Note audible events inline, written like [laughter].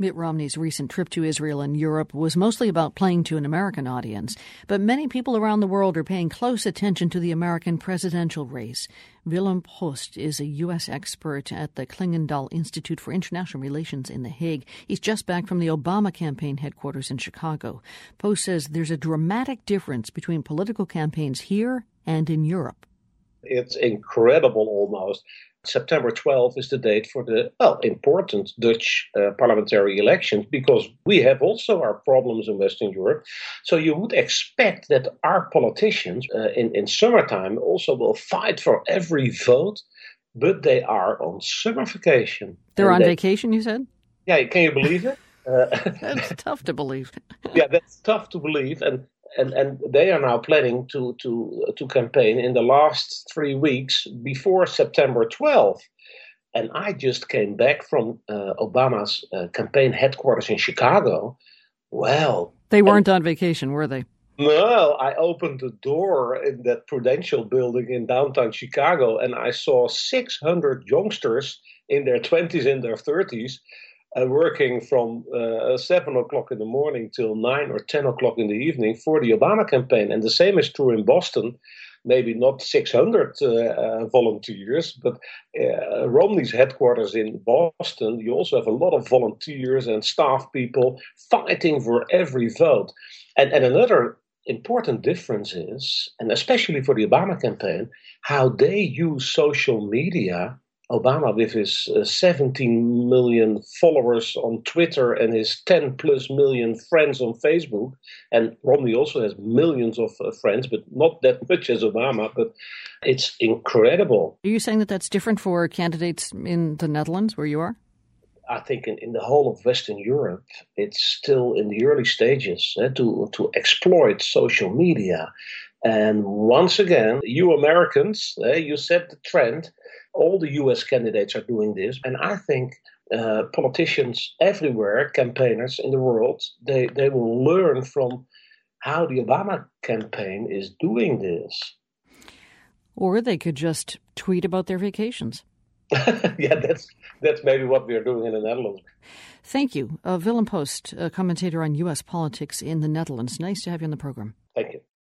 Mitt Romney's recent trip to Israel and Europe was mostly about playing to an American audience, but many people around the world are paying close attention to the American presidential race. Willem Post is a U.S. expert at the Clingendael Institute for International Relations in The Hague. He's just back from the Obama campaign headquarters in Chicago. Post says there's a dramatic difference between political campaigns here and in Europe. It's incredible almost September 12th is the date for the well important Dutch uh, parliamentary elections because we have also our problems in Western Europe. So you would expect that our politicians uh, in in summertime also will fight for every vote, but they are on summer vacation. They're on they, vacation, you said? Yeah, can you believe it? Uh, [laughs] that's tough to believe. [laughs] yeah, that's tough to believe, and and and they are now planning to to to campaign in the last three weeks before September 12th. And I just came back from uh, Obama's uh, campaign headquarters in Chicago. Well, they weren't and, on vacation, were they? No, I opened the door in that Prudential building in downtown Chicago, and I saw 600 youngsters in their 20s and their 30s uh, working from uh, seven o'clock in the morning till nine or ten o'clock in the evening for the Obama campaign. And the same is true in Boston. Maybe not 600 uh, uh, volunteers, but uh, Romney's headquarters in Boston, you also have a lot of volunteers and staff people fighting for every vote. And, and another important difference is, and especially for the Obama campaign, how they use social media Obama, with his uh, 17 million followers on Twitter and his 10 plus million friends on Facebook, and Romney also has millions of uh, friends, but not that much as Obama, but it's incredible. Are you saying that that's different for candidates in the Netherlands, where you are? I think in, in the whole of Western Europe, it's still in the early stages eh, to, to exploit social media. And once again, you Americans, eh, you set the trend all the US candidates are doing this. And I think uh, politicians everywhere, campaigners in the world, they, they will learn from how the Obama campaign is doing this. Or they could just tweet about their vacations. [laughs] yeah, that's that's maybe what we are doing in the Netherlands. Thank you. Uh, Willem Post, a commentator on U.S. politics in the Netherlands. Nice to have you on the program.